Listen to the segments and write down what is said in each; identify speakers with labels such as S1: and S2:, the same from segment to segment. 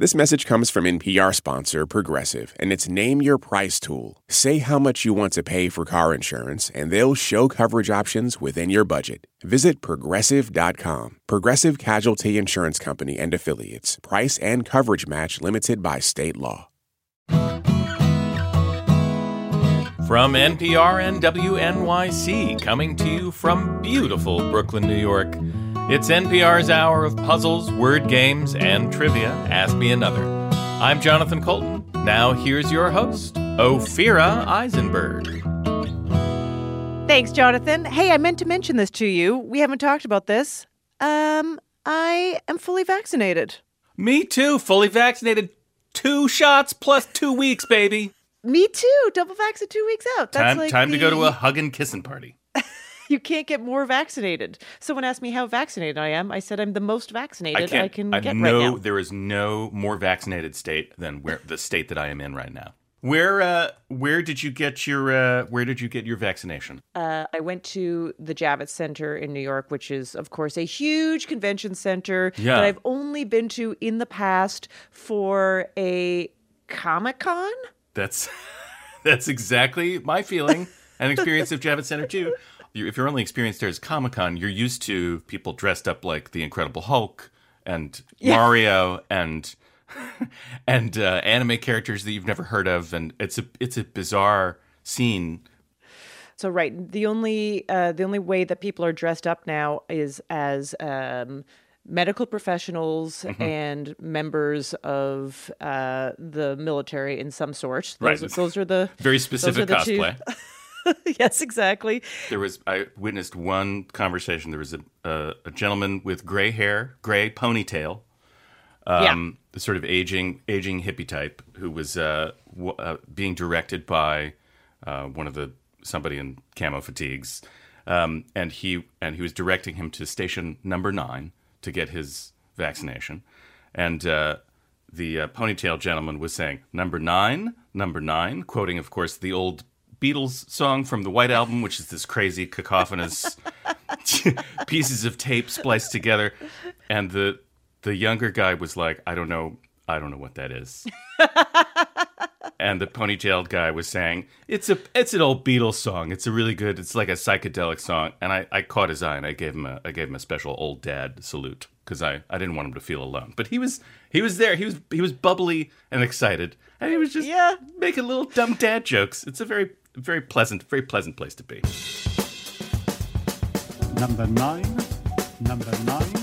S1: This message comes from NPR sponsor Progressive, and it's Name Your Price tool. Say how much you want to pay for car insurance, and they'll show coverage options within your budget. Visit progressive.com. Progressive Casualty Insurance Company and Affiliates. Price and coverage match limited by state law.
S2: From NPR and WNYC, coming to you from beautiful Brooklyn, New York. It's NPR's hour of puzzles, word games, and trivia. Ask me another. I'm Jonathan Coulton. Now here's your host, Ophira Eisenberg.
S3: Thanks, Jonathan. Hey, I meant to mention this to you. We haven't talked about this. Um, I am fully vaccinated.
S2: Me too, fully vaccinated. Two shots plus two weeks, baby.
S3: Me too. Double vax at two weeks out. That's
S2: time
S3: like
S2: time to go to a hug and kissing party.
S3: You can't get more vaccinated. Someone asked me how vaccinated I am. I said I'm the most vaccinated I,
S2: can't.
S3: can
S2: I
S3: get
S2: know
S3: right now.
S2: there is no more vaccinated state than where the state that I am in right now. Where uh where did you get your uh where did you get your vaccination?
S3: Uh, I went to the Javits Center in New York, which is, of course, a huge convention center
S2: Yeah.
S3: that I've only been to in the past for a Comic Con.
S2: That's that's exactly my feeling and experience of Javits Center too. If you're only experienced there as Comic Con, you're used to people dressed up like the Incredible Hulk and Mario and and uh, anime characters that you've never heard of, and it's a it's a bizarre scene.
S3: So right, the only uh, the only way that people are dressed up now is as um, medical professionals
S2: Mm-hmm.
S3: and members of uh, the military in some sort.
S2: Right.
S3: Those, those are the
S2: Very specific
S3: the two-
S2: cosplay.
S3: yes, exactly.
S2: There was I witnessed one conversation. There was a a, a gentleman with gray hair, gray ponytail, um, the sort of aging aging hippie type who was uh, w- uh, being directed by uh, one of the somebody in camo fatigues, um, and he and he was directing him to station number nine to get his vaccination, and. Uh, the uh, ponytail gentleman was saying number nine, number nine, quoting, of course, the old Beatles song from the White Album, which is this crazy cacophonous pieces of tape spliced together. And the the younger guy was like, I don't know, I don't know what that is. and the ponytailed guy was saying, It's a it's an old Beatles song. It's a really good. It's like a psychedelic song. And I, I caught his eye and I gave him a I gave him a special old dad salute because I, I didn't want him to feel alone. But he was he was there. He was he was bubbly and excited, and he was just
S3: Yeah.
S2: making little dumb dad jokes. It's a very very pleasant very pleasant place to be.
S4: Number nine. Number nine.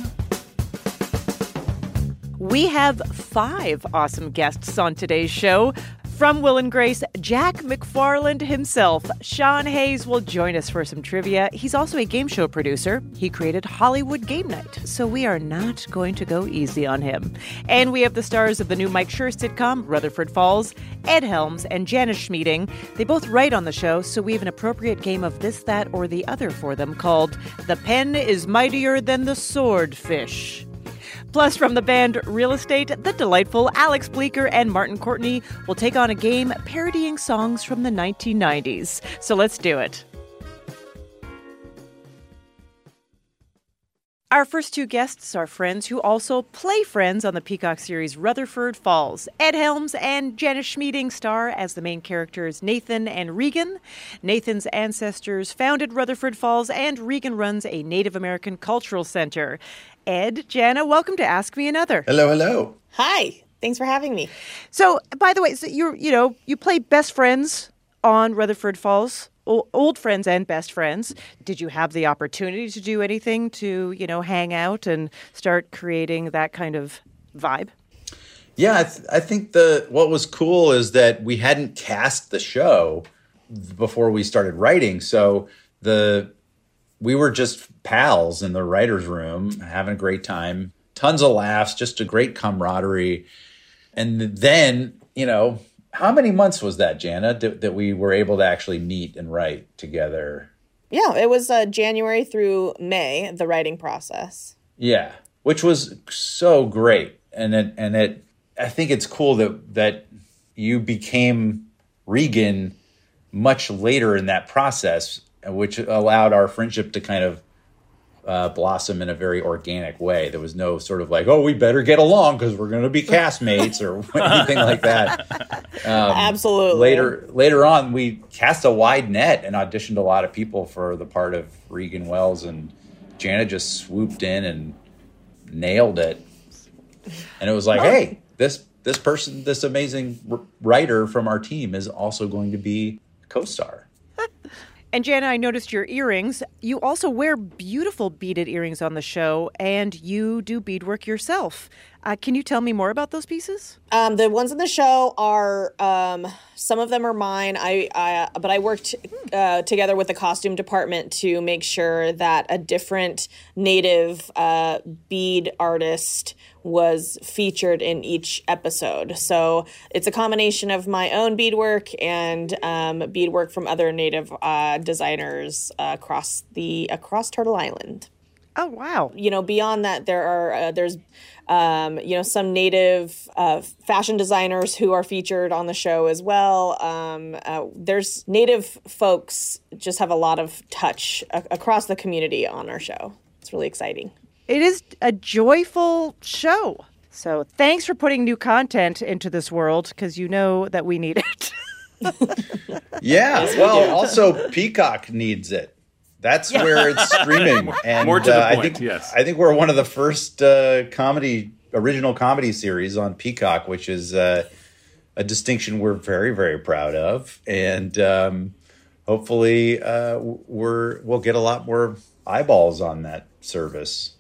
S3: We have five awesome guests on today's show. From Will and Grace, Jack McFarland himself, Sean Hayes, will join us for some trivia. He's also a game show producer. He created Hollywood Game Night, so we are not going to go easy on him. And we have the stars of the new Mike Schur sitcom, Rutherford Falls, Ed Helms, and Jana Schmieding. They both write on the show, so we have an appropriate game of this, that, or the other for them called The Pen is Mightier Than the Swordfish. Plus, from the band Real Estate, the delightful Alex Bleeker and Martin Courtney will take on a game parodying songs from the 1990s. So let's do it. Our first two guests are friends who also play friends on the Peacock series Rutherford Falls. Ed Helms and Jana Schmieding star as the main characters Nathan and Regan. Nathan's ancestors founded Rutherford Falls, and Regan runs a Native American cultural center. Ed, Jana, welcome to Ask Me Another.
S5: Hello, hello.
S6: Hi. Thanks for having me.
S3: So, by the way, so you're you know you play best friends on Rutherford Falls, o- old friends and best friends. Did you have the opportunity to do anything to you know hang out and start creating that kind of vibe?
S5: Yeah, I, th- I think the what was cool is that we hadn't cast the show before we started writing, so the we were just pals in the writers' room, having a great time, tons of laughs, just a great camaraderie. And then, you know, how many months was that, Jana, that, that we were able to actually meet and write together?
S6: Yeah, it was uh, January through May, the writing process.
S5: Yeah, which was so great, and it and it. I think it's cool that that you became Regan much later in that process, which allowed our friendship to kind of uh, blossom in a very organic way. There was no sort of like, oh, we better get along because we're going to be castmates or anything like that. Um,
S6: Absolutely.
S5: Later, later on, we cast a wide net and auditioned a lot of people for the part of Regan Wells, and Jana just swooped in and nailed it. And it was like, hey, this this person, this amazing r- writer from our team, is also going to be co-star.
S3: And Jana, I noticed your earrings. You also wear beautiful beaded earrings on the show, and you do beadwork yourself. Uh, can you tell me more about those pieces?
S6: Um, the ones in the show are um, some of them are mine. I, I but I worked uh, together with the costume department to make sure that a different native uh, bead artist was featured in each episode. So it's a combination of my own beadwork and um, beadwork from other native uh, designers uh, across the across Turtle Island
S3: Oh, wow.
S6: you know beyond that there are uh, there's um, you know some native uh, fashion designers who are featured on the show as well um, uh, there's native folks just have a lot of touch a- across the community on our show it's really exciting
S3: It is a joyful show. So thanks for putting new content into this world because you know that we need it.
S5: Yeah. well, also Peacock needs it. That's where it's streaming. And
S2: More to the
S5: uh, I think
S2: yes.
S5: I think we're one of the first uh, comedy original comedy series on Peacock, which is uh, a distinction we're very very proud of, and um, hopefully uh, we're we'll get a lot more eyeballs on that service.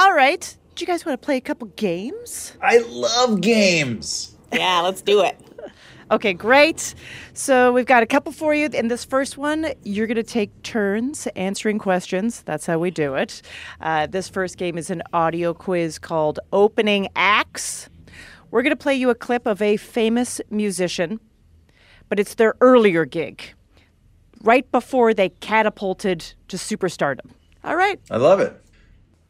S3: All right. Do you guys want to play a couple games?
S5: I love games.
S6: yeah let's do it
S3: Okay, great. So we've got a couple for you. In this first one, you're going to take turns answering questions. That's how we do it. Uh, this first game is an audio quiz called Opening Acts. We're going to play you a clip of a famous musician, but it's their earlier gig, right before they catapulted to superstardom. All right.
S5: I love it.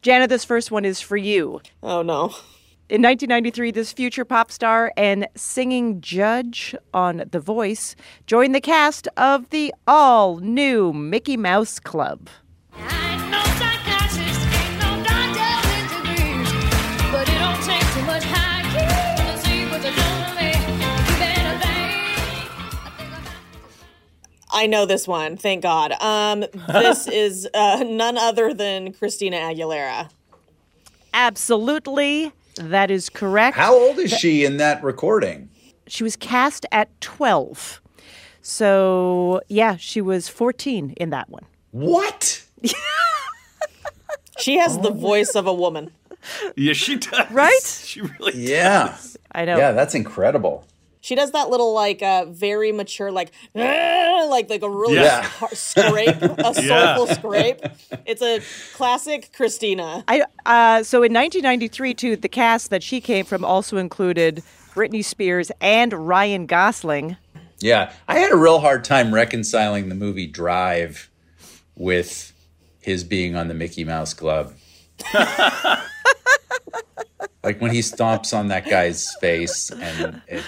S3: Jana, this first one is for you.
S6: oh no
S3: In 1993, this future pop star and singing judge on The Voice joined the cast of the all new Mickey Mouse Club.
S7: I
S6: know this one thank god um, this is uh, none other than christina aguilera
S3: Absolutely, that is correct.
S5: How old is she in that recording?
S3: She was cast at 12. So, yeah, she was 14 in that one.
S5: What?
S6: she has the voice of a woman
S2: Yeah, she does.
S3: Right?
S2: She really
S5: Yeah.
S3: I know.
S5: Yeah, that's incredible.
S6: She does that little like uh, very mature like like like a really
S2: Yeah.
S6: har- scrape, a
S2: Yeah.
S6: soulful scrape. It's a classic Christina.
S3: I uh, so in 1993 too, the cast that she came from also included Britney Spears and Ryan Gosling.
S5: Yeah, I had a real hard time reconciling the movie Drive with his being on the Mickey Mouse Club. like when he stomps on that guy's face, and it,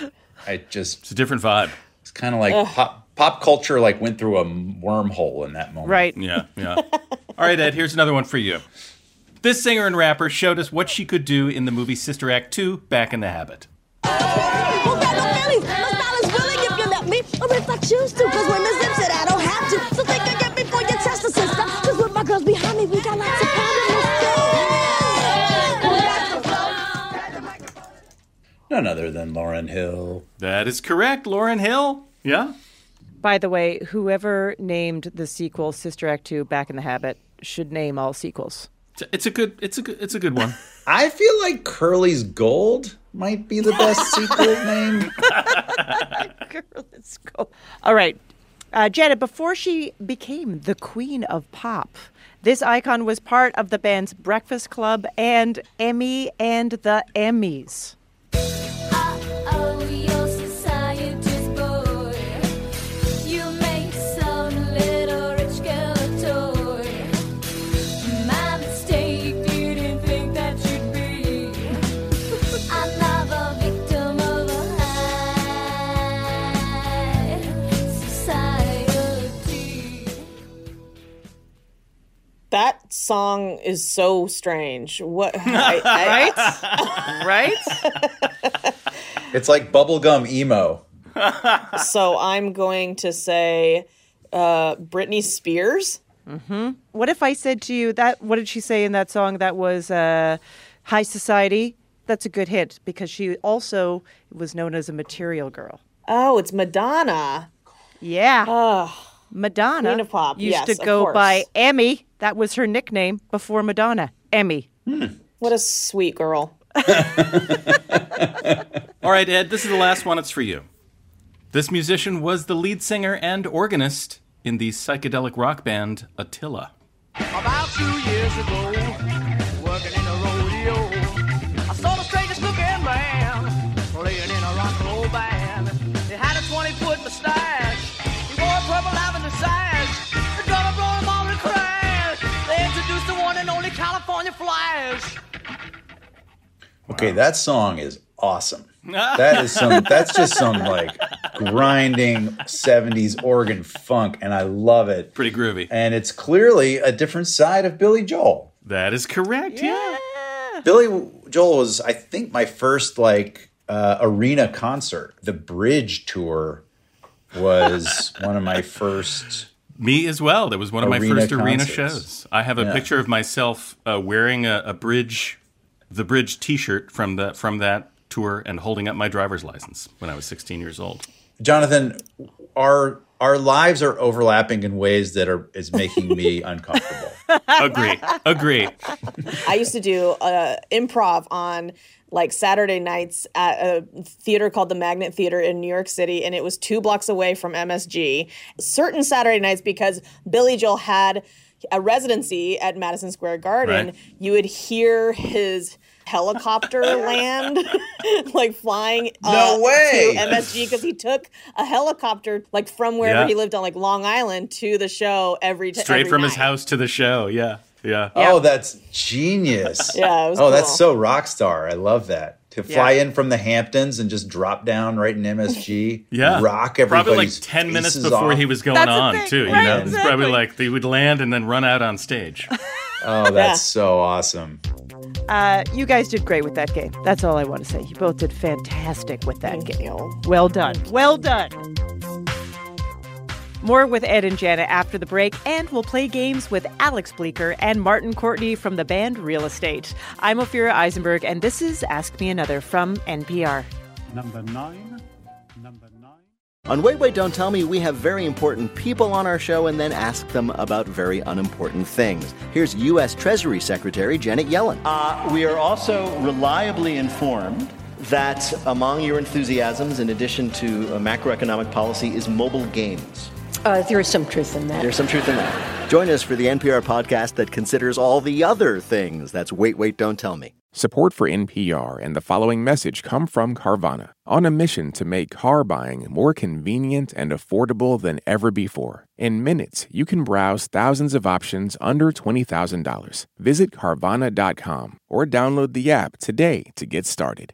S5: I just
S2: It's a different vibe.
S5: it's kind of like pop pop culture like went through a wormhole in that moment.
S3: Right.
S2: Yeah, yeah. All right, Ed, here's another one for you. This singer and rapper showed us what she could do in the movie Sister Act 2 Back in the Habit.
S8: Who got no feelings? My style is willing if you let me. Or if I choose to, cause when the zip said I don't have to. So think again before you test the. Cause with my girls behind me, we got
S5: None other than Lauryn Hill.
S2: That is correct, Lauryn Hill. Yeah?
S3: By the way, whoever named the sequel Sister Act 2 Back in the Habit should name all sequels.
S2: It's a- good it's a good it's a good one.
S5: I feel like Curly's Gold might be the best sequel name.
S3: Let's go. All right. Uh, Janet, before she became the queen of pop, this icon was part of the band's Breakfast Club and Emmy and the Emmys.
S7: That you'd be another victim of a high society.
S6: That song is so strange. What? I, I,
S3: Right?
S5: It's like bubblegum emo.
S6: So I'm going to say uh, Britney Spears.
S3: what if I said to you that? What did she say in that song? That was uh, High Society. That's a good hint because she also was known as a material girl.
S6: Oh, it's Madonna.
S3: Yeah. Madonna
S6: Queen of pop,
S3: used
S6: yes,
S3: to go
S6: course.
S3: by Emmy. That was her nickname before Madonna. Emmy.
S6: What a sweet girl.
S2: All right, Ed, this is the last one. It's for you. This musician was the lead singer and organist in the psychedelic rock band Attila.
S9: About two years ago,
S5: Okay, that song is awesome. That is some that's just some like grinding 70s organ funk and I love it.
S2: Pretty groovy.
S5: And it's clearly a different side of Billy Joel.
S2: That is correct. Yeah.
S5: Billy Joel was I think my first like uh, arena concert. The Bridge tour was one of my first
S2: Me as well. That was one of my first arena
S5: concerts.
S2: shows. I have a
S5: Yeah.
S2: picture of myself uh, wearing a, a bridge, the bridge T-shirt from the from that tour, and holding up my driver's license when I was 16 years old.
S5: Jonathan, our our lives are overlapping in ways that are is making me uncomfortable.
S2: Agree. Agree.
S6: I used to do uh, improv on like Saturday nights at a theater called the Magnet Theater in New York City, and it was two blocks away from MSG. Certain Saturday nights, because Billy Joel had a residency at Madison Square Garden,
S2: Right.
S6: you would hear his helicopter land like flying uh,
S5: No way!
S6: to MSG because he took a helicopter like from wherever
S2: Yeah.
S6: he lived on like Long Island to the show every t-
S2: Straight
S6: every
S2: from his house to the show. Yeah. Yeah.
S5: Oh, that's genius.
S6: Yeah, it was
S5: oh, that's so rock star. I love that. To fly
S3: Yeah.
S5: in from the Hamptons and just drop down right in MSG.
S2: Yeah.
S5: Rock
S2: Probably like 10 minutes before
S5: off.
S2: he was going
S3: That's
S2: on,
S3: thing,
S2: too. You
S3: right,
S2: know, it's probably like they would land and then run out on stage.
S5: Oh, that's so awesome.
S3: Uh, you guys did great with that game. That's all I want to say. You both did fantastic with that
S6: Thank
S3: game.
S6: you.
S3: Well done. Well done. More with Ed and Jana after the break, and we'll play games with Alex Bleeker and Martin Courtney from the band Real Estate. I'm Ophira Eisenberg, and this is Ask Me Another from NPR.
S4: Number nine. Number nine.
S10: On Wait, Wait, Don't Tell Me, we have very important people on our show and then ask them about very unimportant things. Here's U.S. Treasury Secretary Janet Yellen. Uh, we are also reliably informed that among your enthusiasms, in addition to uh, macroeconomic policy, is mobile games.
S11: Uh, there is some truth in that.
S10: There's some truth in that. Join us for the NPR podcast that considers all the other things. That's Wait, Wait, Don't Tell Me.
S1: Support for NPR and the following message come from Carvana, on a mission to make car buying more convenient and affordable than ever before. In minutes, you can browse thousands of options under $20,000. Visit Carvana.com or download the app today to get started.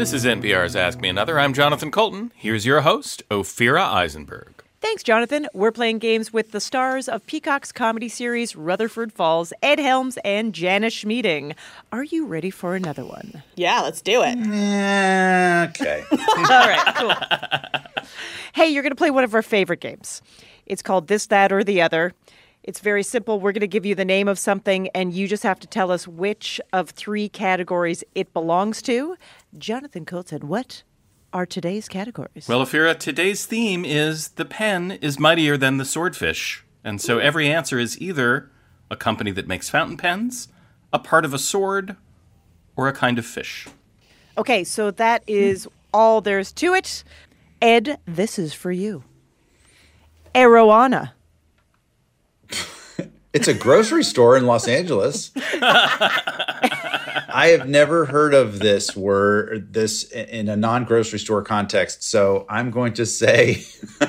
S2: This is NPR's Ask Me Another. I'm Jonathan Coulton. Here's your host, Ophira Eisenberg.
S3: Thanks, Jonathan. We're playing games with the stars of Peacock's comedy series Rutherford Falls, Ed Helms, and Jana Schmieding. Are you ready for another one?
S6: Yeah, let's do it.
S5: Eh, okay.
S3: All right, cool. hey, you're going to play one of our favorite games. It's called This, That, or the Other. It's very simple. We're going to give you the name of something, and you just have to tell us which of three categories it belongs to. Jonathan Coulton, what are today's categories?
S2: Well, Ophira, today's theme is the pen is mightier than the swordfish. And so hmm. every answer is either a company that makes fountain pens, a part of a sword, or a kind of fish.
S3: Okay, so that is all there's to it. Ed, this is for you. Arowana.
S5: It's a grocery store in Los Angeles. I have never heard of this word this in a non-grocery store context, so I'm going to say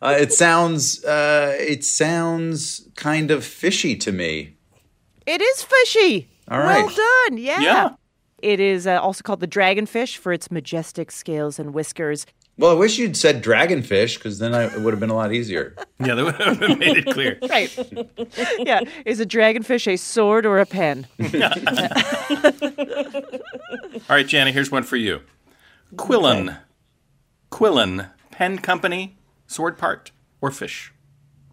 S5: uh, it sounds uh, it sounds kind of fishy to me.
S3: It is fishy.
S5: All right.
S3: Well done. Yeah.
S2: Yeah.
S3: It is uh, also called the dragonfish for its majestic scales and whiskers.
S5: Well, I wish you'd said dragonfish because then I, it would have been a lot easier.
S2: Yeah, that would have made it clear.
S3: Right. yeah. Is a dragonfish a sword or a pen?
S2: All right, Jana, here's one for you. Quillon. Quillon. Pen company, sword part, or fish?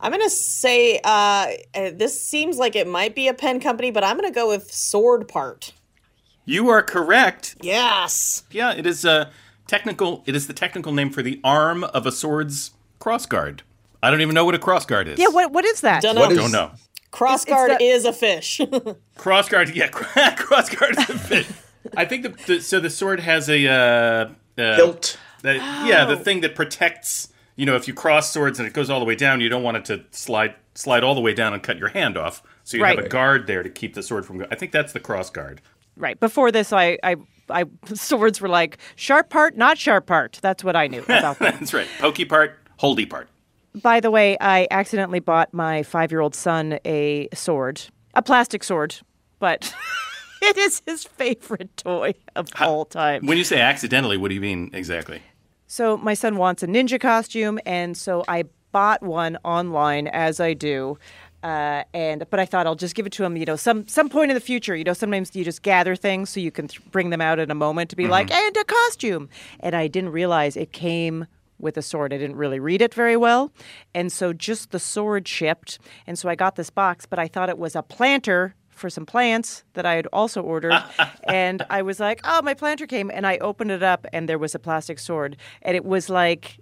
S6: I'm gonna say uh, uh, this seems like it might be a pen company, but I'm gonna go with sword part.
S2: You are correct.
S6: Yes.
S2: Yeah, it is a technical. It is the technical name for the arm of a sword's crossguard. I don't even know what a crossguard is.
S3: Yeah. What What is that?
S6: Don't
S5: What
S6: know.
S5: is-
S2: Don't know.
S6: Crossguard
S3: the-
S6: is a fish.
S2: Crossguard. Yeah, crossguard is a fish. I think the, the so the sword has a uh, uh,
S5: Hilt.
S2: that- yeah, the thing that protects. You know, if you cross swords and it goes all the way down, you don't want it to slide slide all the way down and cut your hand off. So you have a guard there to keep the sword from. go- I think that's the crossguard.
S3: Right. Before this, I, I, I, swords were like sharp part, not sharp part. That's what I knew about them.
S2: That's right. Pokey part, holdy part.
S3: By the way, I accidentally bought my five-year-old son a sword, a plastic sword, but it is his favorite toy of all time.
S2: When you say accidentally, what do you mean exactly?
S3: So my son wants a ninja costume, and so I bought one online, as I do. Uh, and but I thought I'll just give it to him. You know, some some point in the future. You know, sometimes you just gather things so you can th- bring them out in a moment to be like, and a costume. And I didn't realize it came with a sword. I didn't really read it very well, and so just the sword shipped. And so I got this box, but I thought it was a planter for some plants that I had also ordered. and I was like, oh, my planter came. And I opened it up and there was a plastic sword. And it was like,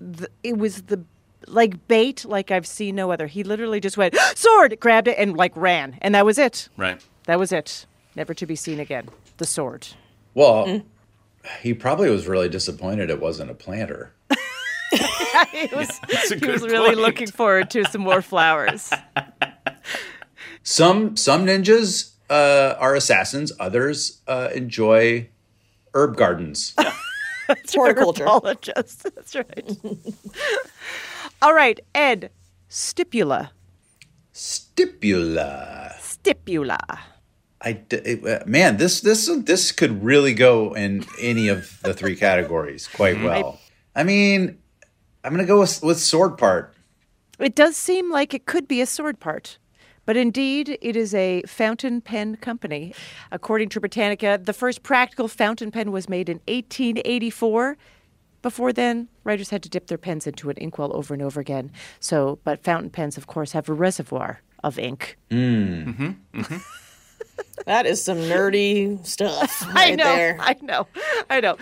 S3: the, it was the, like bait, like I've seen no other. He literally just went, sword, grabbed it and like ran. And that was it.
S2: Right.
S3: That was it. Never to be seen again. The sword.
S5: Well, he probably was really disappointed it wasn't a planter.
S3: he was,
S2: That's a
S3: he was really
S2: point.
S3: looking forward to some more flowers.
S5: Some some ninjas uh, are assassins. Others uh, enjoy herb gardens.
S6: Horticulture.
S3: That's right. All right, Ed. Stipula.
S5: Stipula.
S3: Stipula.
S5: I it- uh, man, this this this could really go in any of the three categories quite well. I mean, I'm gonna go with with sword part.
S3: It does seem like it could be a sword part, but indeed it is a fountain pen company. According to Britannica, the first practical fountain pen was made in 1884. Before then, writers had to dip their pens into an inkwell over and over again. So, but fountain pens, of course, have a reservoir of ink. Mm. Mm-hmm, mm-hmm.
S6: that is some nerdy stuff.
S3: Right I
S6: right
S3: know,
S6: There.
S3: I know, I know.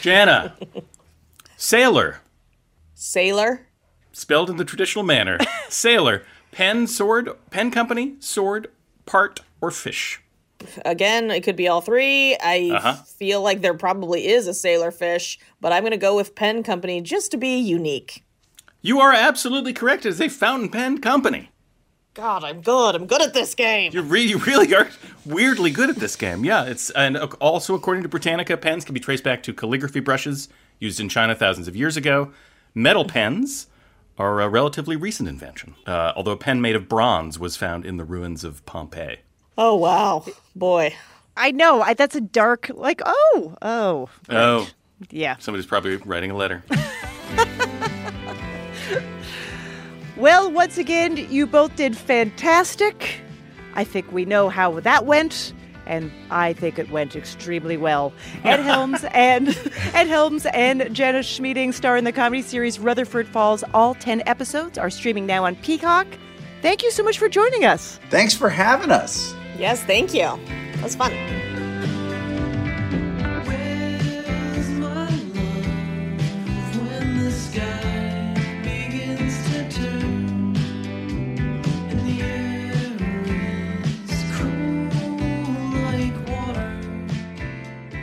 S2: Jana. Sailor.
S6: Sailor.
S2: Spelled in the traditional manner. Sailor. Pen, sword, pen company, sword, part, or fish.
S6: Again, it could be all three. I
S2: Uh-huh.
S6: feel like there probably is a sailor fish, but I'm going to go with pen company just to be unique.
S2: You are absolutely correct. It is a fountain pen company.
S6: God, I'm good. I'm good at this game.
S2: You, really, you really are weirdly good at this game. Yeah, it's and also according to Britannica, pens can be traced back to calligraphy brushes used in China thousands of years ago. Metal pens are a relatively recent invention, uh, although a pen made of bronze was found in the ruins of Pompeii.
S6: Oh wow, boy.
S3: I know. I, that's a dark, like, oh, oh.
S2: Oh,
S3: Yeah.
S2: somebody's probably writing a letter.
S3: Well, once again, you both did fantastic. I think we know how that went, and I think it went extremely well. Ed Helms and Ed Helms and Jana Schmieding star in the comedy series Rutherford Falls. All ten episodes are streaming now on Peacock. Thank you so much for joining us.
S5: Thanks for having us.
S6: Yes, thank you. That was fun.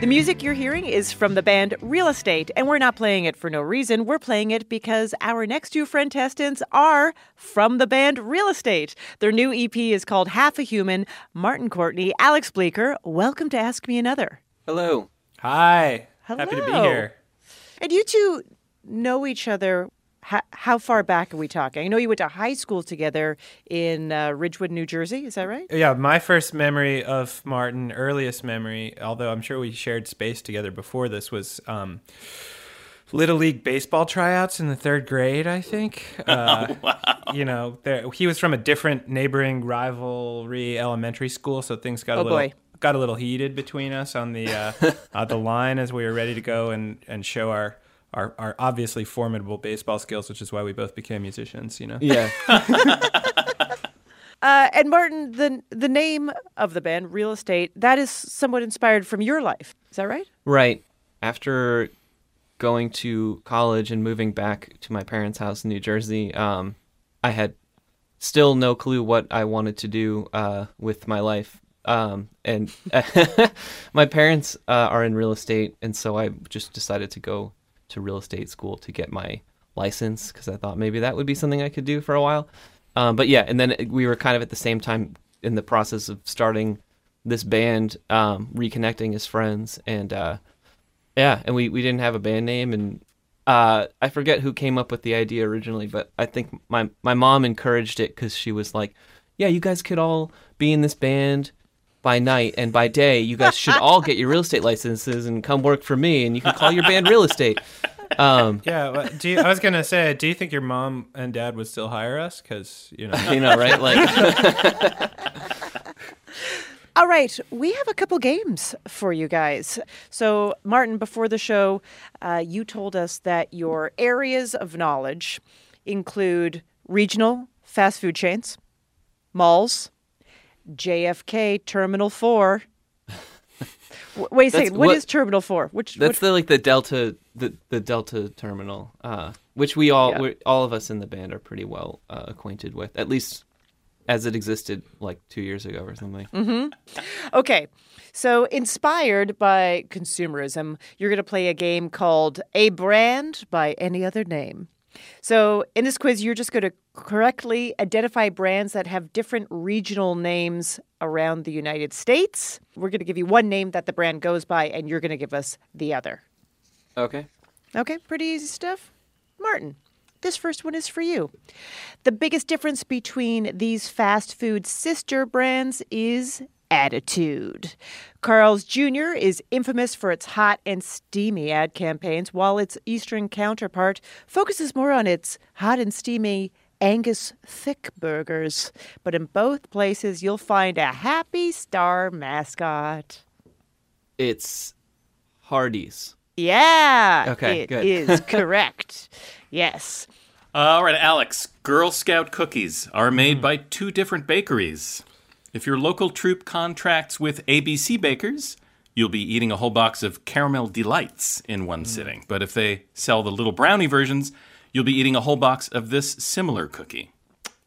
S3: The music you're hearing is from the band Real Estate, and we're not playing it for no reason. We're playing it because our next two friend testants are from the band Real Estate. Their new EP is called Half a Human. Martin Courtney, Alex Bleeker, welcome to Ask Me Another.
S12: Hello.
S13: Hi. Hello. Happy to be
S3: Hello.
S13: here.
S3: And you two know each other. How, how far back are we talking? I know you went to high school together in uh, Ridgewood, New Jersey. Is that right?
S13: Yeah, my first memory of Martin, earliest memory, although I'm sure we shared space together before this, was um, Little League baseball tryouts in the third grade, I think. Uh, You know, there, he was from a different neighboring rivalry elementary school, so things got
S3: Oh,
S13: a little
S3: boy.
S13: got a little heated between us on the uh, uh, the line as we were ready to go and, and show our, our our obviously formidable baseball skills, which is why we both became musicians. You know.
S12: Yeah.
S3: Uh, and Martin, the the name of the band, Real Estate, that is somewhat inspired from your life. Is that right?
S12: Right. After going to college and moving back to my parents' house in New Jersey, um, I had still no clue what I wanted to do uh, with my life. Um, and my parents uh, are in real estate, and so I just decided to go to real estate school to get my license because I thought maybe that would be something I could do for a while. Um, but yeah, and then we were kind of at the same time in the process of starting this band, um, reconnecting as friends, and uh, yeah, and we, we didn't have a band name, and uh, I forget who came up with the idea originally, but I think my my mom encouraged it because she was like, "Yeah, you guys could all be in this band by night, and by day, you guys should all get your real estate licenses and come work for me, and you can call your band Real Estate." Um,
S13: Yeah, do you, I was gonna say, do you think your mom and dad would still hire us? Because you know,
S12: You know, right? Like-
S3: All right, we have a couple games for you guys. So, Martin, before the show, uh, you told us that your areas of knowledge include regional fast food chains, malls, JFK Terminal 4. Wait a
S12: That's
S3: second, what
S12: what-
S3: is Terminal 4? Which,
S12: That's
S3: which
S12: the like the Delta the the Delta terminal, uh, which we all
S3: Yeah.
S12: we all of us in the band are pretty well uh, acquainted with, at least as it existed like two years ago or something.
S3: hmm Okay, so inspired by consumerism, you're going to play a game called A Brand by Any Other Name. So, in this quiz, you're just going to correctly identify brands that have different regional names around the United States. We're going to give you one name that the brand goes by, and you're going to give us the other.
S12: Okay.
S3: Okay, pretty easy stuff. Martin, this first one is for you. The biggest difference between these fast food sister brands is attitude. Carl's Jr. is infamous for its hot and steamy ad campaigns, while its Eastern counterpart focuses more on its hot and steamy Angus thick burgers. But in both places, you'll find a happy star mascot.
S12: It's Hardee's.
S3: Yeah.
S12: Okay,
S3: it
S12: good.
S3: is correct. Yes.
S2: Uh, all right, Alex. Girl Scout cookies are made by two different bakeries. If your local troop contracts with ABC Bakers, you'll be eating a whole box of caramel delights in one sitting. But if they sell the little brownie versions, you'll be eating a whole box of this similar cookie.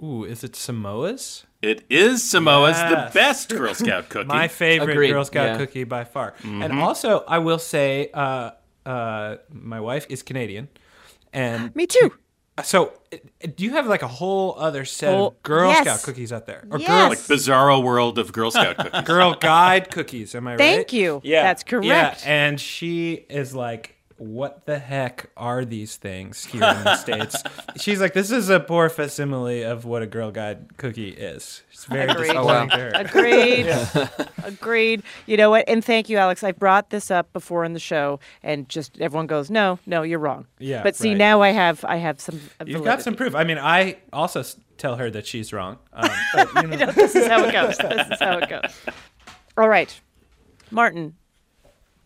S13: Ooh, is it Samoa's?
S2: It is Samoa's,
S13: Yes.
S2: the best Girl Scout cookie.
S13: My favorite
S12: Agreed,
S13: Girl Scout
S12: yeah.
S13: cookie by far. And
S2: Mhm.
S13: also, I will say, uh, uh, my wife is Canadian, and
S3: me too.
S13: So, uh, do you have like a whole other set
S2: Oh,
S13: of Girl
S2: yes.
S13: Scout cookies out there, or
S2: Like bizarro world of Girl Scout cookies.
S13: Girl Guide cookies? Am I right?
S3: Thank you.
S13: Yeah,
S3: That's correct.
S13: Yeah, and she is like, "What the heck are these things here in the states?" She's like, "This is a poor facsimile of what a Girl Guide cookie is." It's very
S3: Agreed.
S13: disappointing to her.
S3: Agreed.
S13: Yeah.
S3: Agreed. You know what? And thank you, Alex. I brought this up before in the show, and just everyone goes, "No, no, you're wrong."
S13: Yeah,
S3: But see,
S13: right.
S3: now I have, I have some.
S13: You've got some proof. I mean, I also tell her that she's wrong. Um, but, you know.
S3: know, this is how it goes. This is how it goes. All right, Martin.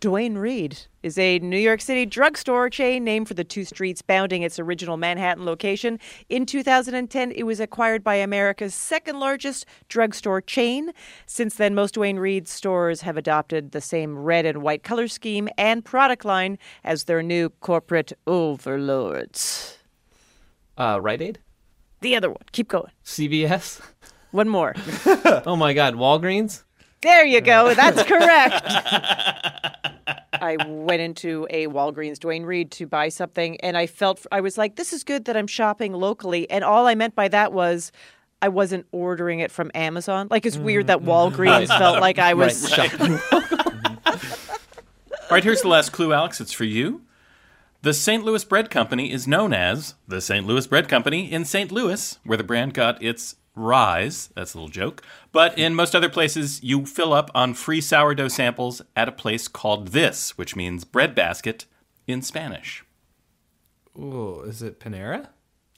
S3: Duane Reade is a New York City drugstore chain named for the two streets bounding its original Manhattan location. In 2010, it was acquired by America's second largest drugstore chain. Since then, most Duane Reade stores have adopted the same red and white color scheme and product line as their new corporate overlords.
S12: Uh, Rite Aid,
S3: The other one. Keep going.
S12: CVS.
S3: One more.
S12: oh my God, Walgreens.
S3: There you go. That's correct. I went into a Walgreens Duane Reade to buy something, and I felt I was like, "This is good that I'm shopping locally." And all I meant by that was. I wasn't ordering it from Amazon. Like it's weird that mm-hmm. Walgreens
S2: Right.
S3: felt like I was
S2: Right, right. All right, here's the last clue, Alex. It's for you. The St. Louis Bread Company is known as the St. Louis Bread Company in St. Louis, where the brand got its rise. That's a little joke. But in most other places, you fill up on free sourdough samples at a place called this, which means bread basket in Spanish.
S13: Ooh, is it Panera?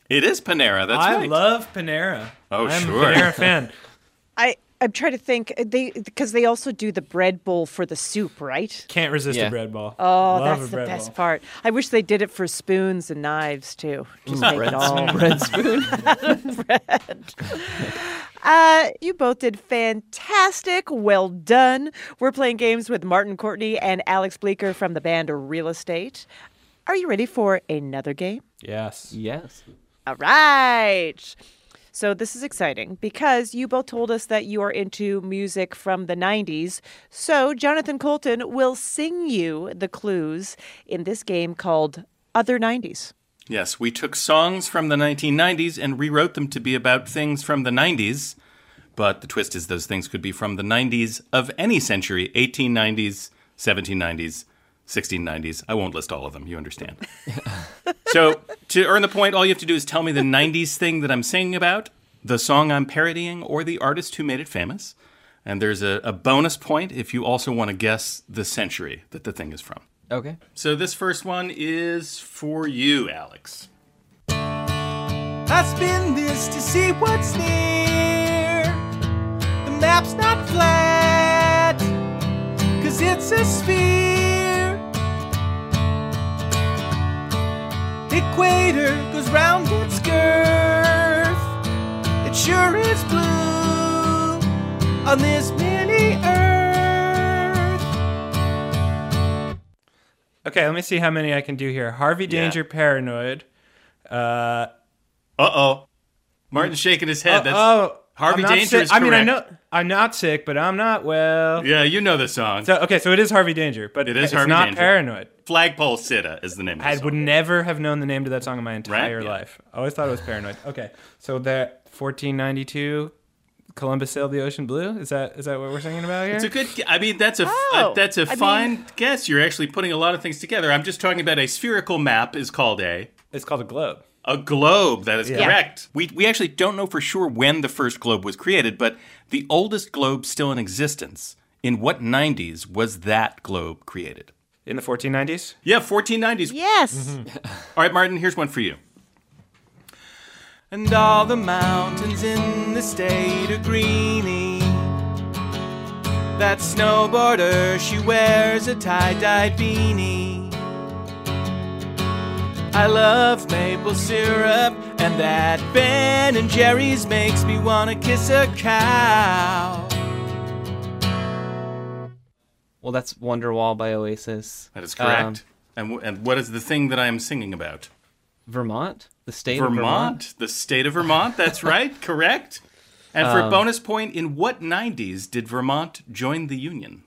S2: It is Panera. That's
S13: I
S2: right.
S13: love Panera.
S2: Oh,
S13: I'm
S2: sure.
S13: a Panera fan.
S3: I I'm trying to think they because they also do the bread bowl for the soup, right?
S13: Can't resist
S12: Yeah.
S13: a bread bowl.
S3: Oh,
S13: Love
S3: that's the best
S13: ball.
S3: part. I wish they did it for spoons and knives too. Just
S12: Ooh,
S3: make
S12: bread
S3: it all.
S12: Bread spoon.
S3: bread. Uh, you both did fantastic. Well done. We're playing games with Martin Courtney and Alex Bleeker from the band Real Estate. Are you ready for another game?
S13: Yes.
S12: Yes.
S3: All right. So this is exciting because you both told us that you are into music from the 90s. So Jonathan Coulton will sing you the clues in this game called Other 90s.
S2: Yes, we took songs from the 1990s and rewrote them to be about things from the 90s. But the twist is those things could be from the 90s of any century 1890s, 1790s, 1690s. I won't list all of them, you understand. so, to earn the point, all you have to do is tell me the 90s thing that I'm singing about, the song I'm parodying, or the artist who made it famous. And there's a, a bonus point if you also want to guess the century that the thing is from.
S12: Okay.
S2: So this first one is for you, Alex.
S9: I spin this to see what's near. The map's not flat, cause it's a sphere. Equator goes round its girth. It sure is blue on this mini earth.
S13: Okay, let me see how many I can do here. Harvey Danger, Paranoid. Uh
S2: Uh oh. Martin's shaking his head.
S13: oh,
S2: That's
S13: oh,
S2: Harvey Danger
S13: sick.
S2: is
S13: I mean, I know I'm not sick, but I'm not well.
S2: Yeah, you know the song.
S13: So okay, so it is Harvey Danger, but
S2: It is
S13: it's
S2: Harvey
S13: not
S2: Danger.
S13: Paranoid.
S2: Flagpole Sitta is the name of the
S13: I
S2: song.
S13: would never have known the name to that song in my entire
S2: Yeah.
S13: life. I always thought it was Paranoid. Okay, so that 1492, Columbus sailed the ocean blue. Is that is that what we're singing about here?
S2: It's a good. I mean, that's a
S3: Oh,
S2: uh, that's a
S3: I
S2: fine guess. You're actually putting a lot of things together. I'm just talking about a spherical map is called a
S13: It's called a globe.
S2: a globe. That is
S13: Yeah.
S2: correct. We we actually don't know for sure when the first globe was created, but the oldest globe still in existence. In what 90s was that globe created?
S13: In the 1490s.
S2: Yeah, 1490s.
S3: Yes. Mm-hmm.
S2: All right, Martin. Here's one for you.
S9: And all the mountains in the state are greeny. That snowboarder, she wears a tie-dyed beanie. I love maple syrup, and that Ben and Jerry's makes me wanna kiss a cow.
S12: Well, that's Wonderwall by Oasis.
S2: That is correct.
S12: Um,
S2: and, w- and what is the thing that I am singing about?
S12: Vermont, the state
S2: Vermont,
S12: of Vermont.
S2: the state of Vermont. That's right, correct. And for a
S12: Um,
S2: bonus point, in what 90s did Vermont join the Union?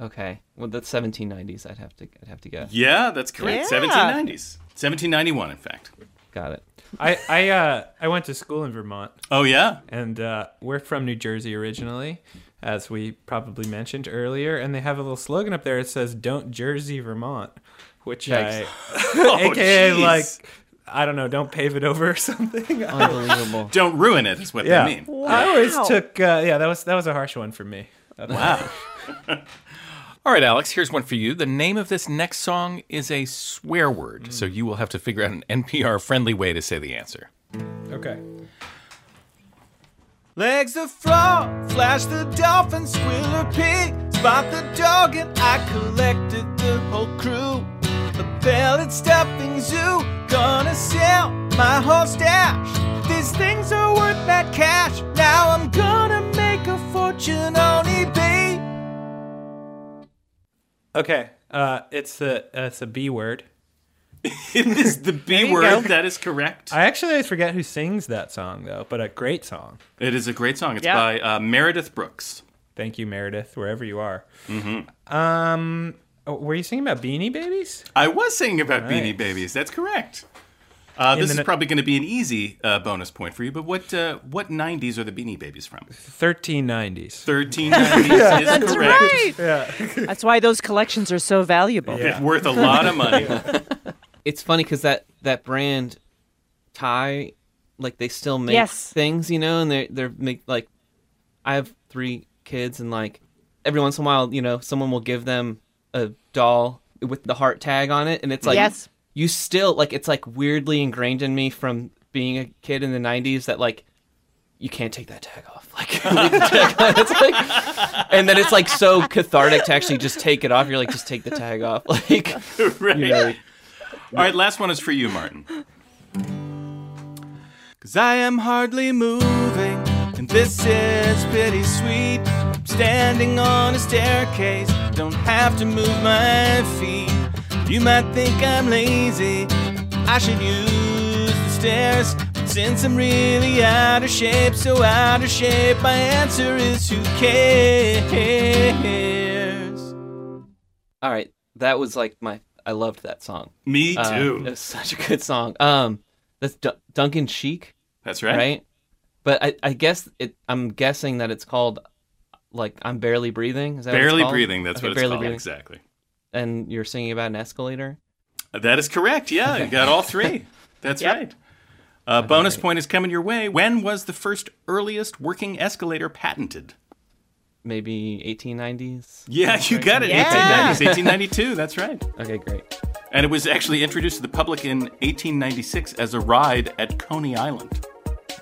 S12: Okay, well that's 1790s. I'd have to I'd have to guess.
S2: Yeah, that's correct.
S3: Yeah.
S2: 1790s. 1791, in fact.
S12: Got it.
S13: I I uh I went to school in Vermont,
S2: Oh, yeah?
S13: and uh, we're from New Jersey originally, as we probably mentioned earlier. And they have a little slogan up there. It says "Don't Jersey Vermont," which
S12: Yikes.
S13: I,
S2: Oh,
S13: aka
S2: jeez.
S13: like I don't know, don't pave it over or something.
S12: Unbelievable.
S2: Don't ruin it, is what
S13: yeah,
S2: they mean.
S13: I always took uh, yeah that was that was a harsh one for me.
S2: Wow. All right, Alex, here's one for you. The name of this next song is a swear word, so mm. you will have to figure out an NPR friendly way to say the answer.
S13: Okay.
S9: Legs the frog, flash the dolphin, squealer pig, spot the dog, and I collected the whole crew. A pellet stuffing zoo, gonna sell my whole stash. These things are worth that cash. Now I'm gonna make a fortune on eBay.
S13: Okay. Uh, it's the uh, it's a B word.
S2: It is the B word.
S3: go.
S2: That is correct.
S13: I actually always forget who sings that song though, but a great song.
S2: It is a great song. It's
S3: Yeah.
S2: by uh, Meredith Brooks.
S13: Thank you, Meredith, wherever you are. Mm-hmm. Um, Oh, were you singing about Beanie Babies?
S2: I was singing about
S13: Right.
S2: Beanie Babies. That's correct. Uh, this
S13: the
S2: is
S13: n-
S2: probably going to be an easy uh, bonus point for you. But what uh, what '90s are the Beanie Babies from?
S13: 1390s.
S2: 1390s is
S3: That's
S2: correct.
S3: right.
S13: Yeah.
S3: That's why those collections are so valuable.
S2: It's worth a lot of money.
S12: It's funny because that that brand tie, like they still make
S3: Yes.
S12: things, you know, and they're they're make like I have three kids, and like every once in a while, you know, someone will give them a doll with the heart tag on it, and it's like
S3: Yes.
S12: You still like it's like weirdly ingrained in me from being a kid in the '90s that like you can't take that tag off. Like, the tag on. Like, and then it's like so cathartic to actually just take it off. You're like, just take the tag off. Like,
S2: right.
S12: you know,
S2: All right, last one is for you, Martin. Cause I am hardly moving, and this is pretty sweet. I'm standing on a staircase, don't have to move my feet. You might think I'm lazy, I should use the stairs. But since I'm really out of shape, so out of shape, my answer is who cares?
S12: All right, that was like my. I loved that song.
S2: Me
S12: Uh,
S2: too.
S12: it was such a good song. Um, that's D- Duncan Sheik.
S2: That's right.
S12: Right. But I, I guess it. I'm guessing that it's called, like, I'm barely breathing. Is that what it's
S2: Barely
S12: called?
S2: breathing, that's
S12: Okay,
S2: what it's
S12: barely
S2: called.
S12: breathing.
S2: Exactly.
S12: And you're singing about an escalator.
S2: That is correct. Yeah, you got all three. That's
S12: Yep.
S2: right. Uh, bonus point is coming your way. When was the first earliest working escalator patented?
S12: Maybe 1890s.
S2: Yeah, you got it.
S12: Yeah.
S2: 1890s, 1892. That's right.
S12: Okay, great.
S2: And it was actually introduced to the public in 1896 as a ride at Coney Island.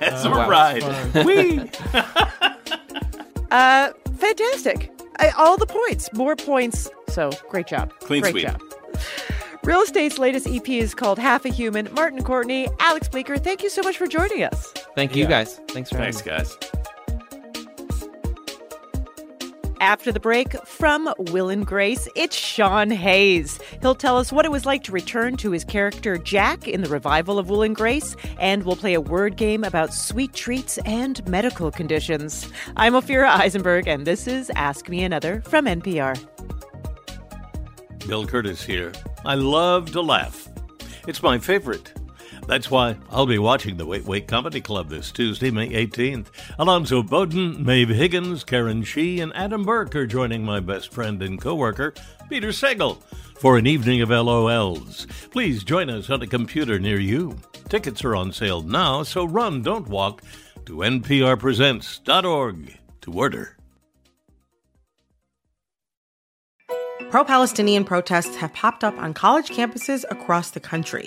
S2: As
S3: Oh,
S2: a
S3: wow.
S2: ride.
S3: Fun.
S2: Whee!
S3: Uh, fantastic. I, all the points, more points. So great job.
S2: Clean
S3: great
S2: sweep.
S3: job. Real Estate's latest EP is called Half a Human. Martin Courtney, Alex Bleeker, thank you so much for joining us.
S12: Thank you
S2: Yeah.
S12: guys. Thanks for
S2: Thanks,
S12: having me.
S2: guys.
S3: After the break, from Will and Grace, it's Sean Hayes. He'll tell us what it was like to return to his character Jack in the revival of Will and Grace, and we'll play a word game about sweet treats and medical conditions. I'm Ophira Eisenberg, and this is Ask Me Another from NPR.
S14: Bill Kurtis here. I love to laugh. It's my favorite. That's why I'll be watching the Wait Wait Comedy Club this Tuesday, May 18th. Alonzo Bowden, Maeve Higgins, Karen Chee, and Adam Burke are joining my best friend and coworker, Peter Sagal, for an evening of LOLs. Please join us on a computer near you. Tickets are on sale now, so run, don't walk, to nprpresents.org to order.
S15: Pro Palestinian protests have popped up on college campuses across the country.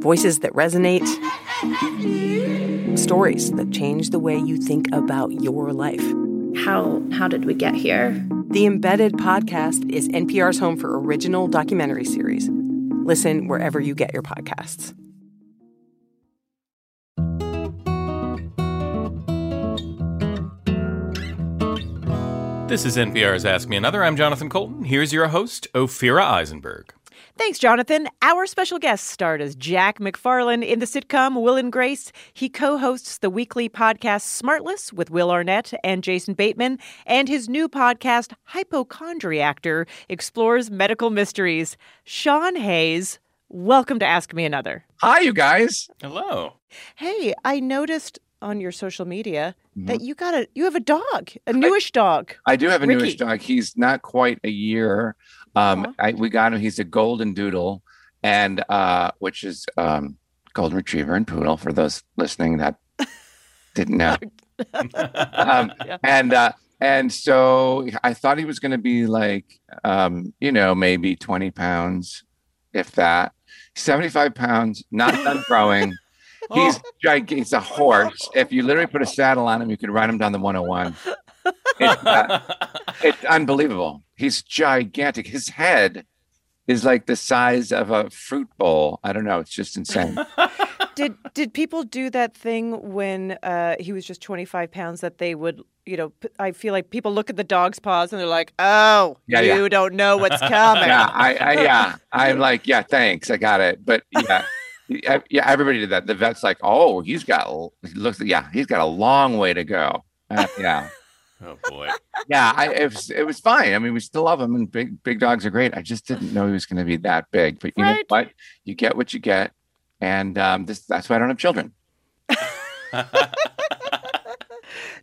S16: Voices that resonate, stories that change the way you think about your life.
S17: How how did we get here?
S16: The Embedded podcast is NPR's home for original documentary series. Listen wherever you get your podcasts.
S2: This is NPR's Ask Me Another. I'm Jonathan Coulton. Here's your host, Ophira Eisenberg.
S3: Thanks, Jonathan. Our special guest starred as Jack McFarland in the sitcom Will and Grace. He co hosts the weekly podcast Smartless with Will Arnett and Jason Bateman, and his new podcast, Hypochondriactor, explores medical mysteries. Sean Hayes, welcome to Ask Me Another.
S18: Hi, you guys.
S2: Hello.
S3: Hey, I noticed on your social media
S18: Mhm.
S3: that you got a you have a dog, a newish dog.
S18: I do have a
S3: Ricky.
S18: newish dog. He's not quite a year. Um, I, we got him. He's a golden doodle, and uh, which is um, golden retriever and poodle for those listening that didn't know. um, and uh, and so I thought he was going to be like, um, you know, maybe 20 pounds, if that. 75 pounds, not done growing. He's gigantic. He's a horse. If you literally put a saddle on him, you could ride him down the 101. It's, uh, it's unbelievable. He's gigantic. His head is like the size of a fruit bowl. I don't know. It's just insane.
S3: did did people do that thing when uh, he was just 25 pounds that they would you know p- i feel like people look at the dog's paws and they're like oh
S18: Yeah,
S3: you
S18: yeah.
S3: don't know what's coming
S18: yeah, I, I yeah, I'm like, yeah, thanks, I got it. But yeah, yeah, yeah, everybody did that. The vet's like, oh, he's got, he looks, yeah, he's got a long way to go. Uh, yeah,
S2: Oh boy.
S18: yeah, I, it was, it was fine. I mean, we still love him, and big, big dogs are great. I just didn't know he was going to be that big. But you know
S3: Right.
S18: what? You get what you get, and um, this, that's why I don't have children.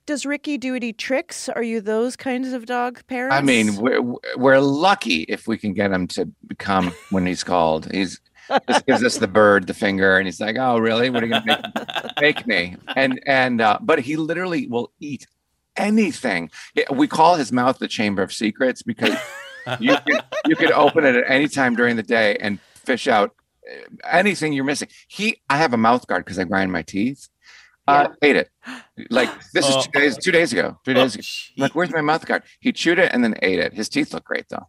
S3: does ricky do any tricks are you those kinds of dog parents
S18: I mean, we're we're lucky if we can get him to come when he's called. He's just gives us the bird, the finger, and he's like, "Oh, really? What are you gonna make, make me?" And and uh, but he literally will eat anything. We call his mouth the chamber of secrets because you could, you could open it at any time during the day and fish out uh, anything you're missing. He, I have a mouth guard because I grind my teeth. Uh, ate it. Like this is two
S2: Oh.
S18: days, two days ago. Two days ago. I'm like, where's my mouth guard? He chewed it and then ate it. His teeth look great though.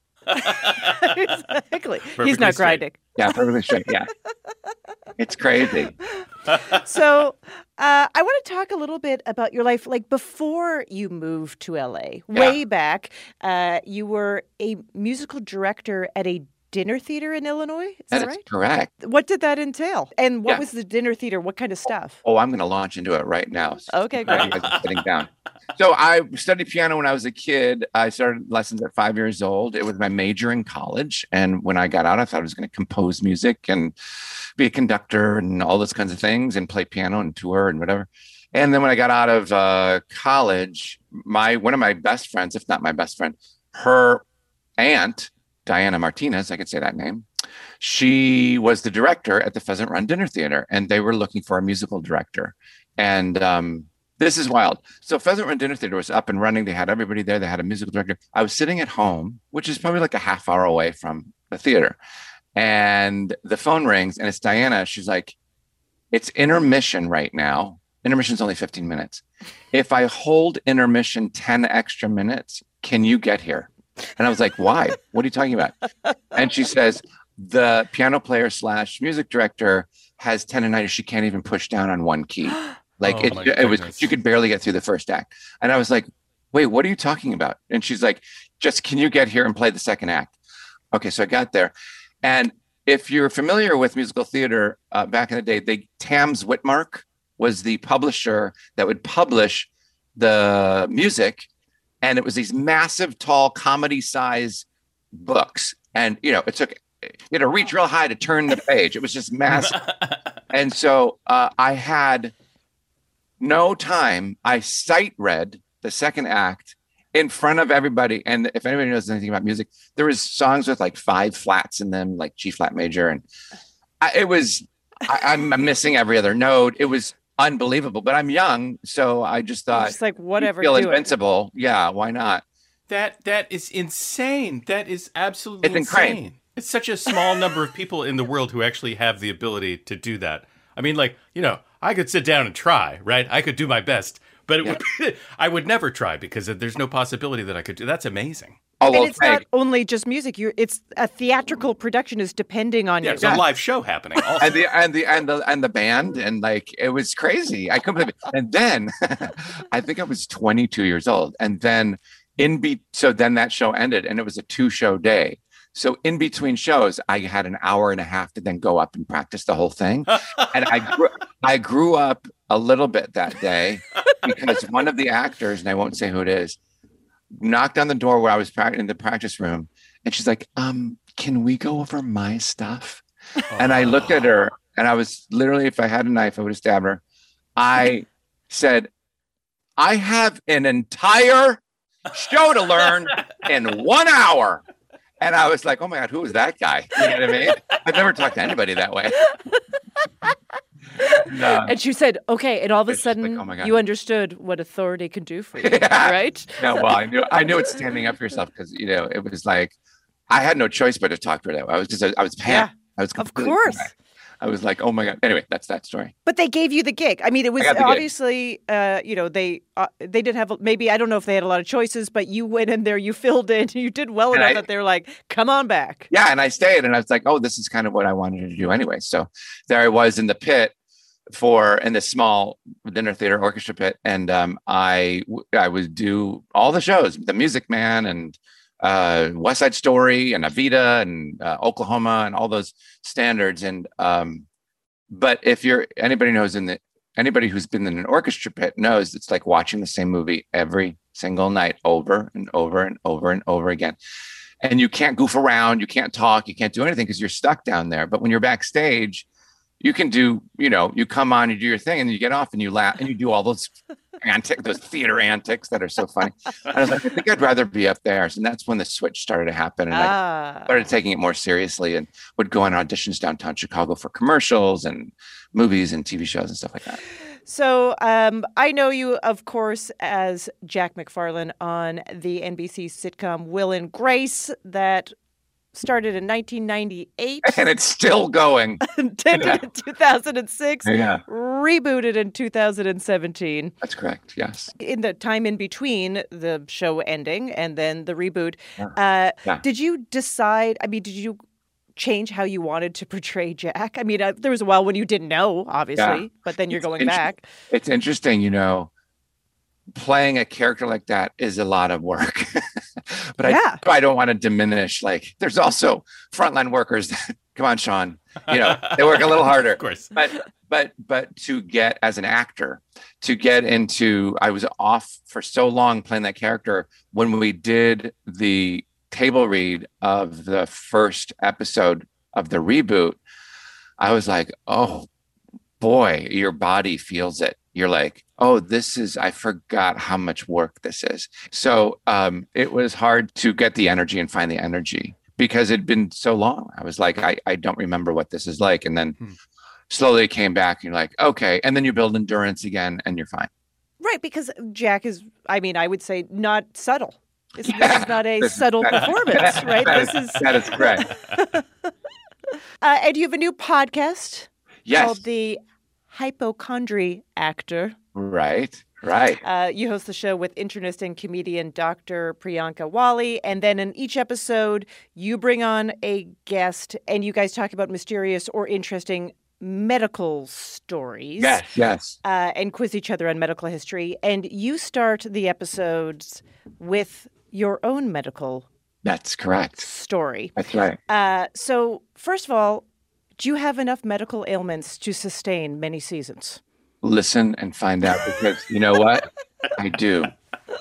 S3: Exactly he's not
S18: straight.
S3: grinding
S18: Yeah, perfectly straight. Yeah, it's crazy.
S3: so uh, I want to talk a little bit about your life, like before you moved to LA. Way back, uh, you were a musical director at a dinner theater in Illinois. Is that,
S18: That is
S3: right?
S18: correct.
S3: What did that entail? And what
S18: Yeah.
S3: was the dinner theater? What kind of stuff?
S18: Oh, I'm going to launch into it right now.
S3: Okay, great.
S18: you guys are sitting down. So I studied piano when I was a kid. I started lessons at five years old. It was my major in college. And when I got out, I thought I was going to compose music and be a conductor and all those kinds of things and play piano and tour and whatever. And then when I got out of uh, college, my one of my best friends, if not my best friend, her aunt, Diana Martinez, I can say that name, she was the director at the Pheasant Run Dinner Theater, and they were looking for a musical director. And um, this is wild. So Pheasant Run Dinner Theater was up and running. They had everybody there. They had a musical director. I was sitting at home, which is probably like a half hour away from the theater, and the phone rings, and it's Diana. She's like, "It's intermission right now. Intermission's only 15 minutes. If I hold intermission 10 extra minutes, can you get here?" And I was like, "Why? What are you talking about?" And she says, "The piano player slash music director has tendonitis. She can't even push down on one key. Like
S2: Oh
S18: it, it was. She could barely get through the first act." And I was like, "Wait, what are you talking about?" And she's like, "Just can you get here and play the second act?" Okay, so I got there, and if you're familiar with musical theater uh, back in the day, they Tams Witmark was the publisher that would publish the music, and it was these massive, tall, comedy size books, and you know it took you had to reach real high to turn the page. It was just massive, and so uh, I had no time. I sight read the second act in front of everybody. And if anybody knows anything about music, there was songs with like five flats in them, like G flat major, and I, it was. I, I'm missing every other note. It was unbelievable. But I'm young, so I just thought,
S3: Just like whatever.
S18: feel
S3: do it.
S18: invincible. Yeah, why not?
S2: That that is insane. That is absolutely
S18: It's insane.
S2: insane. It's such a small number of people in the world who actually have the ability to do that. I mean, like you know, I could sit down and try, right? I could do my best, but it would be, I would never try because there's no possibility that I could do. That's amazing.
S18: Oh,
S3: and it's not only just music. You're, it's a theatrical production is depending on
S2: Yeah,
S3: you.
S2: it's a live show happening. Also.
S18: and the and the and the and the band and like it was crazy. I couldn't believe it. And then I think I was 22 years old. And then in be so then that show ended and it was a two show day. So in between shows, I had an hour and a half to then go up and practice the whole thing. and I grew, I grew up a little bit that day because one of the actors, and I won't say who it is, knocked on the door where I was in the practice room, and she's like, "Um, can we go over my stuff?" And I looked at her, and I was literally, if I had a knife, I would have stabbed her. I said, "I have an entire show to learn in one hour." And I was like, "Oh my god, who is that guy?" You know what I mean? I've never talked to anybody that way. No.
S3: And she said, "Okay." And all of a sudden,
S18: oh my God.
S3: you understood what authority can do for you, right?
S18: no, well, I knew I knew it's standing up for yourself because you know it was like I had no choice but to talk to her that way. I was just I was panicked. I was
S3: of course.
S18: panicked. I was like, oh my god. Anyway, that's that story.
S3: But they gave you the gig. I mean, it was
S18: got the gig.
S3: obviously, uh, you know, they uh, they did have maybe I don't know if they had a lot of choices, but you went in there, you filled in, you did well
S18: And
S3: enough
S18: I-
S3: that they're like, "Come on back."
S18: Yeah, and I stayed, and I was like, oh, this is kind of what I wanted to do anyway. So there I was in the pit for in this small dinner theater orchestra pit, and um, I I would do all the shows, The Music Man and uh, West Side Story and Evita and uh, Oklahoma and all those standards. And um, but if you're anybody knows in the anybody who's been in an orchestra pit knows it's like watching the same movie every single night over and over and over and over again and you can't goof around, you can't talk, you can't do anything because you're stuck down there. But when you're backstage, you can do, you know, you come on, you do your thing, and you get off and you laugh and you do all those antics, those theater antics that are so funny. And I was like, I think I'd rather be up there. And that's when the switch started to happen. And
S3: Ah.
S18: I started taking it more seriously and would go on auditions downtown Chicago for commercials and movies and TV shows and stuff like that.
S3: So um, I know you, of course, as Jack McFarland on the NBC sitcom Will and Grace that started in 1998,
S18: And it's still going.
S3: ended in 2006,
S18: Yeah.
S3: rebooted in 2017.
S18: That's correct. Yes.
S3: In the time in between the show ending and then the reboot,
S18: Yeah.
S3: uh,
S18: Yeah.
S3: did you decide? I mean, did you change how you wanted to portray Jack? I mean, uh, there was a while when you didn't know, obviously, but then you're going
S18: Inter-
S3: back.
S18: It's interesting, you know, playing a character like that is a lot of work. but I, I don't want to diminish. Like, there's also frontline workers. That, come on, Sean. You know, they work a little harder. of
S2: course.
S18: But but but to get as an actor, to get into, I was off for so long playing that character. When we did the table read of the first episode of the reboot, I was like, oh boy, your body feels it. You're like, oh, this is, I forgot how much work this is. So um, it was hard to get the energy and find the energy because it'd been so long. I was like, I, I don't remember what this is like. And then slowly it came back. And you're like, okay. And then you build endurance again and you're fine.
S3: Right, because Jack is, I mean, I would say not subtle. This, this is not a
S18: This-
S3: subtle
S18: that-
S3: performance, right?
S18: that
S3: This
S18: is-
S3: is.
S18: that is correct.
S3: Uh, and you have a new podcast
S18: Yes.
S3: called The Hypochondry Actor.
S18: Right. Right.
S3: Uh, you host the show with internist and comedian Dr. Priyanka Wali. And then in each episode, you bring on a guest and you guys talk about mysterious or interesting medical stories.
S18: Yes. Yes.
S3: uh, and quiz each other on medical history. And you start the episodes with your own medical
S18: That's correct.
S3: story.
S18: That's right.
S3: Uh, so, first of all, do you have enough medical ailments to sustain many seasons?
S18: listen and find out because you know what I do,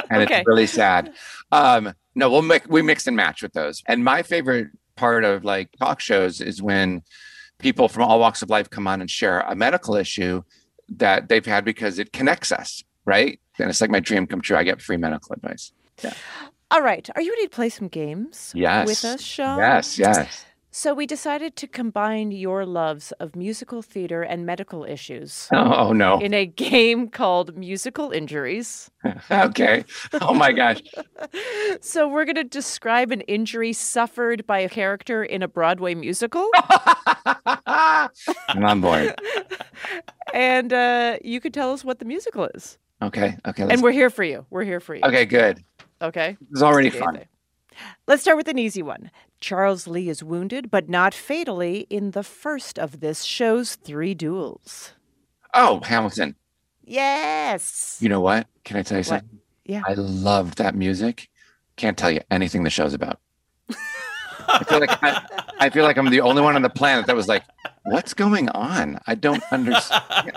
S18: and
S3: Okay.
S18: it's really sad. Um, no, we'll make we mix and match with those. And my favorite part of like talk shows is when people from all walks of life come on and share a medical issue that they've had because it connects us, right? And it's like my dream come true. I get free medical advice. Yeah.
S3: All right. Are you ready to play some games
S18: Yes.
S3: with us, Sean?
S18: Yes. Yes.
S3: So, we decided to combine your loves of musical theater and medical issues
S18: Oh, no.
S3: in a game called Musical Injuries.
S18: okay. Oh my gosh.
S3: So we're going to describe an injury suffered by a character in a Broadway musical,
S18: I'm on board.
S3: and uh, you could tell us what the musical is.
S18: Okay. Okay.
S3: And we're here for you. We're here for you.
S18: okay. Good.
S3: Okay.
S18: It's already fun.
S3: Let's start with an easy one. Charles Lee is wounded, but not fatally, in the first of this show's three duels.
S18: Oh, Hamilton.
S3: Yes.
S18: You know what? Can I tell you
S3: What?
S18: something?
S3: Yeah.
S18: I love that music. Can't tell you anything the show's about. I feel like I, I feel like I'm the only one on the planet that was like, "What's going on? I don't understand."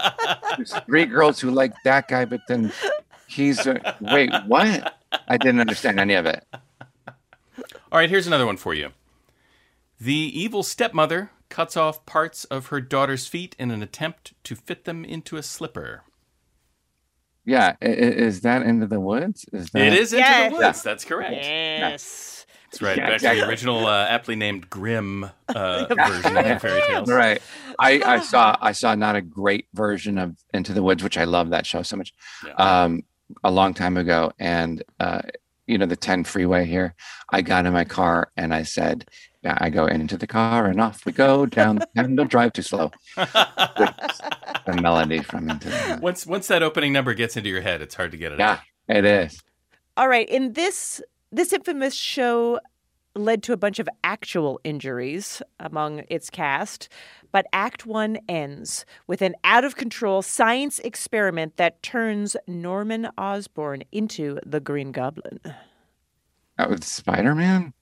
S18: There's three girls who like that guy, but then he's uh, wait, what? I didn't understand any of it.
S2: All right, here's another one for you. The evil stepmother cuts off parts of her daughter's feet in an attempt to fit them into a slipper.
S18: Yeah, i- i- is that into the woods? Is that
S2: It is into
S3: Yes.
S2: the woods. That's correct.
S3: Yes.
S2: That's right.
S18: Yeah,
S2: Back
S18: exactly.
S2: to the original, uh, aptly named Grimm uh, version of the fairy tales.
S18: Right. I, I saw I saw not a great version of Into the Woods, which I love that show so much. Um, a long time ago, and uh, you know the 10 freeway here. I got in my car and I said, yeah, I go into the car and off we go down the 10. Don't drive too slow. the melody from Into the
S2: Once once that opening number gets into your head, it's hard to get it
S18: Yeah,
S2: out.
S18: it is.
S3: All right. In this this infamous show led to a bunch of actual injuries among its cast, but Act One ends with an out of control science experiment that turns Norman Osborn into the Green Goblin.
S18: That was Spider Man.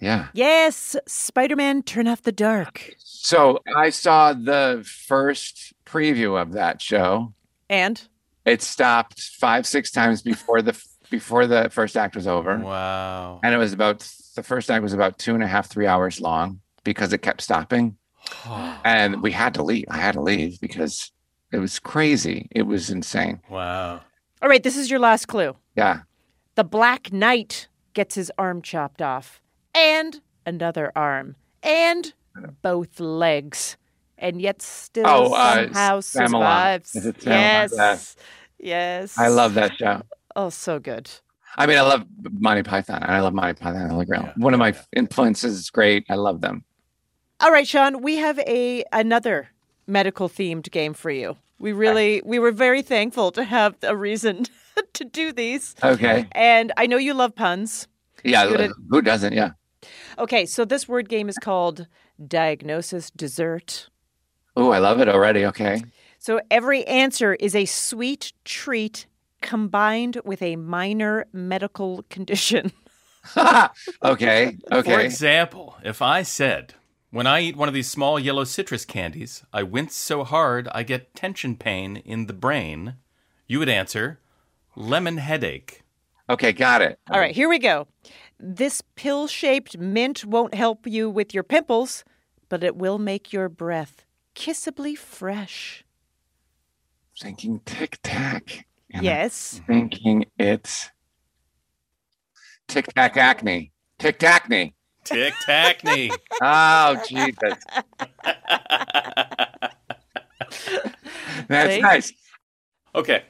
S18: Yeah.
S3: Yes, Spider Man, turn off the dark.
S18: So I saw the first preview of that show.
S3: And
S18: It stopped five, six times before the before the first act was over.
S2: Wow.
S18: And it was about the first act was about two and a half, three hours long because it kept stopping. and we had to leave. I had to leave because it was crazy. It was insane.
S2: Wow.
S3: all right, this is your last clue.
S18: Yeah.
S3: The Black Knight gets his arm chopped off, and another arm, and both legs, and yet still
S18: Oh, uh,
S3: somehow
S18: Spamalot.
S3: survives.
S18: Is it
S3: Yes, yes.
S18: I love that show.
S3: Oh, so good.
S18: I mean, I love Monty Python. and I love Monty Python and the Holy Grail. One of my influences is great. I love them.
S3: All right, Sean, we have a another medical themed game for you. We really we were very thankful to have a reason to do these.
S18: Okay.
S3: And I know you love puns.
S18: Yeah.
S3: Good at-
S18: Who doesn't? Yeah.
S3: Okay, so this word game is called Diagnosis Dessert.
S18: Oh, I love it already. Okay.
S3: So every answer is a sweet treat combined with a minor medical condition.
S18: okay. Okay.
S2: For example, if I said, when I eat one of these small yellow citrus candies, I wince so hard I get tension pain in the brain, you would answer, lemon headache.
S18: Okay. Got it.
S3: All right, here we go. This pill shaped mint won't help you with your pimples, but it will make your breath kissably fresh.
S18: Thinking tic tac. And I'm
S3: Yes.
S18: Thinking it's tic tac acne. Tic tacne.
S2: Tic tacne.
S18: Oh, Jesus. That's
S2: See?
S18: nice.
S2: Okay.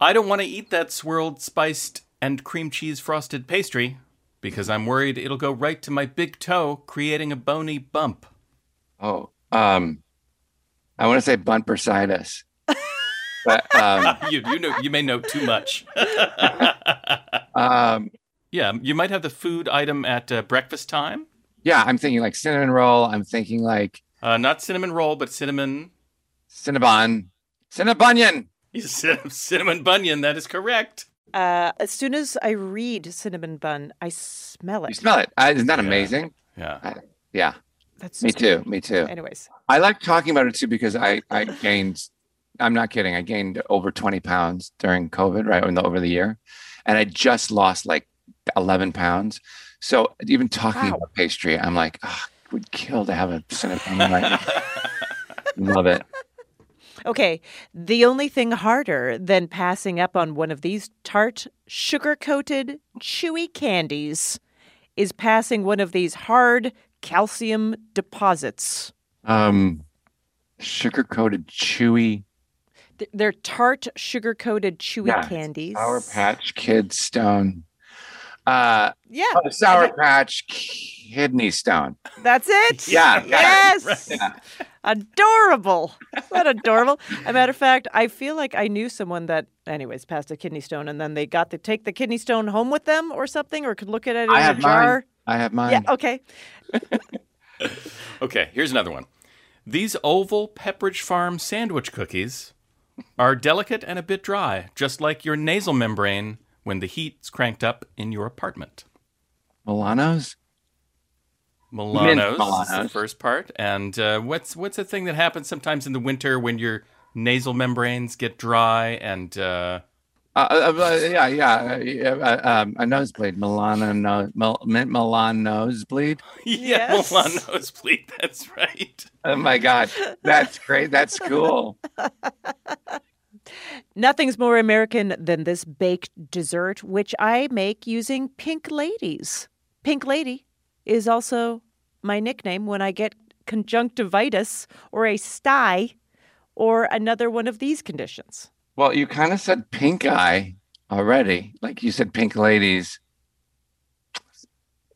S2: I don't want to eat that swirled, spiced, and cream cheese frosted pastry because I'm worried it'll go right to my big toe, creating a bony bump.
S18: Oh, um, I want to say bunt bursitis. but um,
S2: you you know you may know too much.
S18: um,
S2: yeah, you might have the food item at uh, breakfast time.
S18: yeah, I'm thinking like cinnamon roll. I'm thinking like
S2: Uh, not cinnamon roll, but cinnamon.
S18: cinnabon, cinnabunion.
S2: Cin- cinnamon bunion. That is correct.
S3: Uh, as soon as I read cinnamon bun, I smell it.
S18: You smell it. Uh, isn't that amazing?
S2: Yeah.
S18: I- yeah.
S3: That's
S18: me too. Me too.
S3: Anyways,
S18: I like talking about it too because I I gained. I'm not kidding. I gained over 20 pounds during COVID, right? The, over the year, and I just lost like 11 pounds. So even talking about pastry, I'm like, oh, would kill to have a cinnamon. right now." Love it.
S3: Okay, the only thing harder than passing up on one of these tart, sugar coated, chewy candies is passing one of these hard calcium deposits.
S18: Um, sugar coated, chewy.
S3: Th- They're tart, sugar coated, chewy
S18: Yeah,
S3: candies.
S18: Sour Patch Kid Stone. Uh,
S3: Yeah.
S18: oh, Sour Patch Kidney Stone.
S3: That's it.
S18: Yeah, got it.
S3: Yes.
S18: Yeah.
S3: Adorable. Is that adorable? As a matter of fact, I feel like I knew someone that, anyways, passed a kidney stone and then they got to take the kidney stone home with them or something or could look at it in
S18: I
S3: a
S18: have
S3: jar.
S18: mine. I have mine.
S3: Yeah, okay.
S2: Okay, here's another one. These oval Pepperidge Farm sandwich cookies are delicate and a bit dry, just like your nasal membrane when the heat's cranked up in your apartment.
S18: Milanos?
S2: Milanos, is the first part. And uh, what's what's the thing that happens sometimes in the winter when your nasal membranes get dry and uh,
S18: Uh, uh, uh, yeah, yeah. Uh, yeah, uh, um, a nosebleed. Milana no, Mil, Milan nosebleed.
S2: yeah,
S3: Yes.
S2: Milan nosebleed. That's right.
S18: Oh my God. That's great. That's cool.
S3: Nothing's more American than this baked dessert, which I make using Pink Ladies. Pink Lady is also my nickname when I get conjunctivitis or a sty or another one of these conditions.
S18: Well, you kind of said pink eye already. Like you said pink ladies.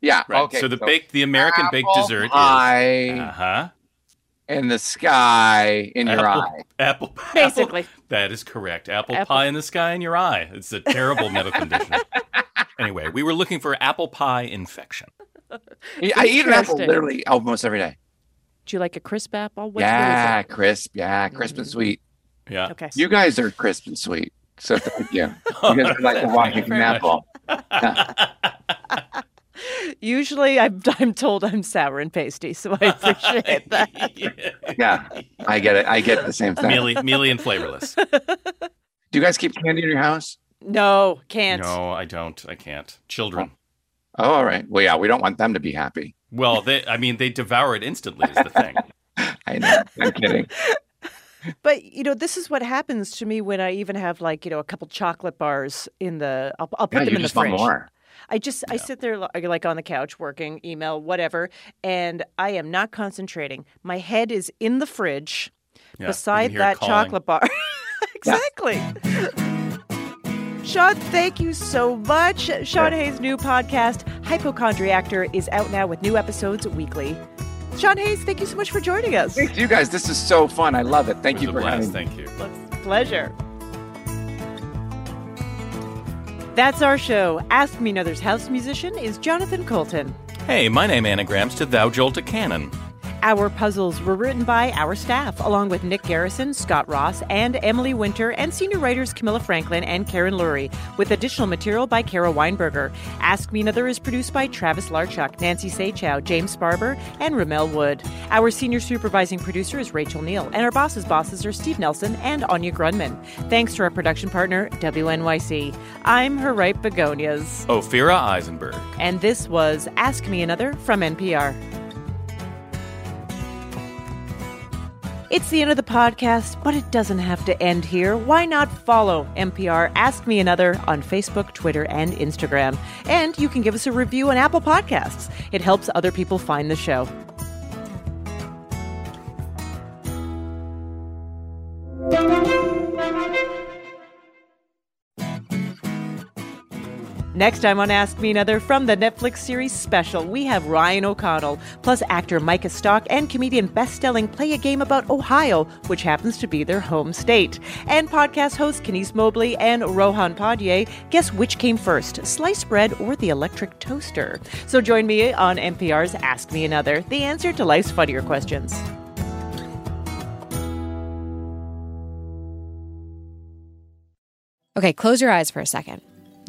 S18: Yeah.
S2: Right.
S18: Okay.
S2: so the baked, the American baked dessert
S18: pie
S2: is uh huh.
S18: in the sky in your eye.
S2: Apple, pie.
S3: Basically.
S2: apple- that is correct. Apple,
S3: Apple-
S2: pie in the sky in your eye. It's a terrible medical condition. Anyway, we were looking for apple pie infection.
S18: I eat an apple
S3: Interesting.
S18: literally almost every day.
S3: Do you like a crisp apple? What's,
S18: yeah,
S3: What is
S18: crisp. Yeah, crisp and sweet.
S2: Yeah.
S3: Okay.
S18: You guys are crisp and sweet. So thank you. You guys are like the walking apple.
S3: Usually I'm, I'm told I'm sour and pasty, so I appreciate that.
S18: Yeah, I get it. I get the same thing.
S2: Mealy, mealy and flavorless.
S18: Do you guys keep candy in your house?
S3: No, can't.
S2: No, I don't. I can't. Children.
S18: Oh, all right. Well, yeah, we don't want them to be happy.
S2: Well, they. I mean, they devour it instantly. Is the thing.
S18: I know. I'm kidding.
S3: But you know, this is what happens to me when I even have like you know a couple chocolate bars in the. I'll, I'll put
S18: Yeah,
S3: them in the fridge.
S18: more.
S3: I just I sit there like on the couch working, email, whatever, and I am not concentrating. My head is in the fridge
S2: Yeah,
S3: beside that chocolate bar. exactly. Sean, thank you so much. Sean Hayes' new podcast, Hypochondriactor, is out now with new episodes weekly. Sean Hayes, thank you so much for joining us.
S18: Thanks, you guys. This is so fun. I love it. Thank
S2: It
S18: you for
S2: blast.
S18: having me.
S2: Thank you.
S3: Pleasure. That's our show. Ask Me Another's house musician is Jonathan Coulton.
S2: Hey, my name anagrams to Thou Jolt a Cannon.
S3: Our puzzles were written by our staff, along with Nick Garrison, Scott Ross, and Emily Winter, and senior writers Camilla Franklin and Karen Lurie, with additional material by Kara Weinberger. Ask Me Another is produced by Travis Larchuk, Nancy Saechao, James Barber, and Rommel Wood. Our senior supervising producer is Rachel Neel, and our bosses' bosses are Steve Nelson and Anya Grundmann. Thanks to our production partner, WNYC. I'm her ripe begonias.
S2: Ophira Eisenberg.
S3: And this was Ask Me Another from NPR. It's the end of the podcast, but it doesn't have to end here. Why not follow NPR Ask Me Another on Facebook, Twitter, and Instagram? And you can give us a review on Apple Podcasts. It helps other people find the show. Next time on Ask Me Another from the Netflix series special, we have Ryan O'Connell, plus actor Micah Stock and comedian best-selling Play a Game About Ohio, which happens to be their home state. And podcast hosts Kenice Mobley and Rohan Padye guess which came first, sliced bread or the electric toaster. So join me on NPR's Ask Me Another, the answer to life's funnier questions.
S19: Okay, close your eyes for a second.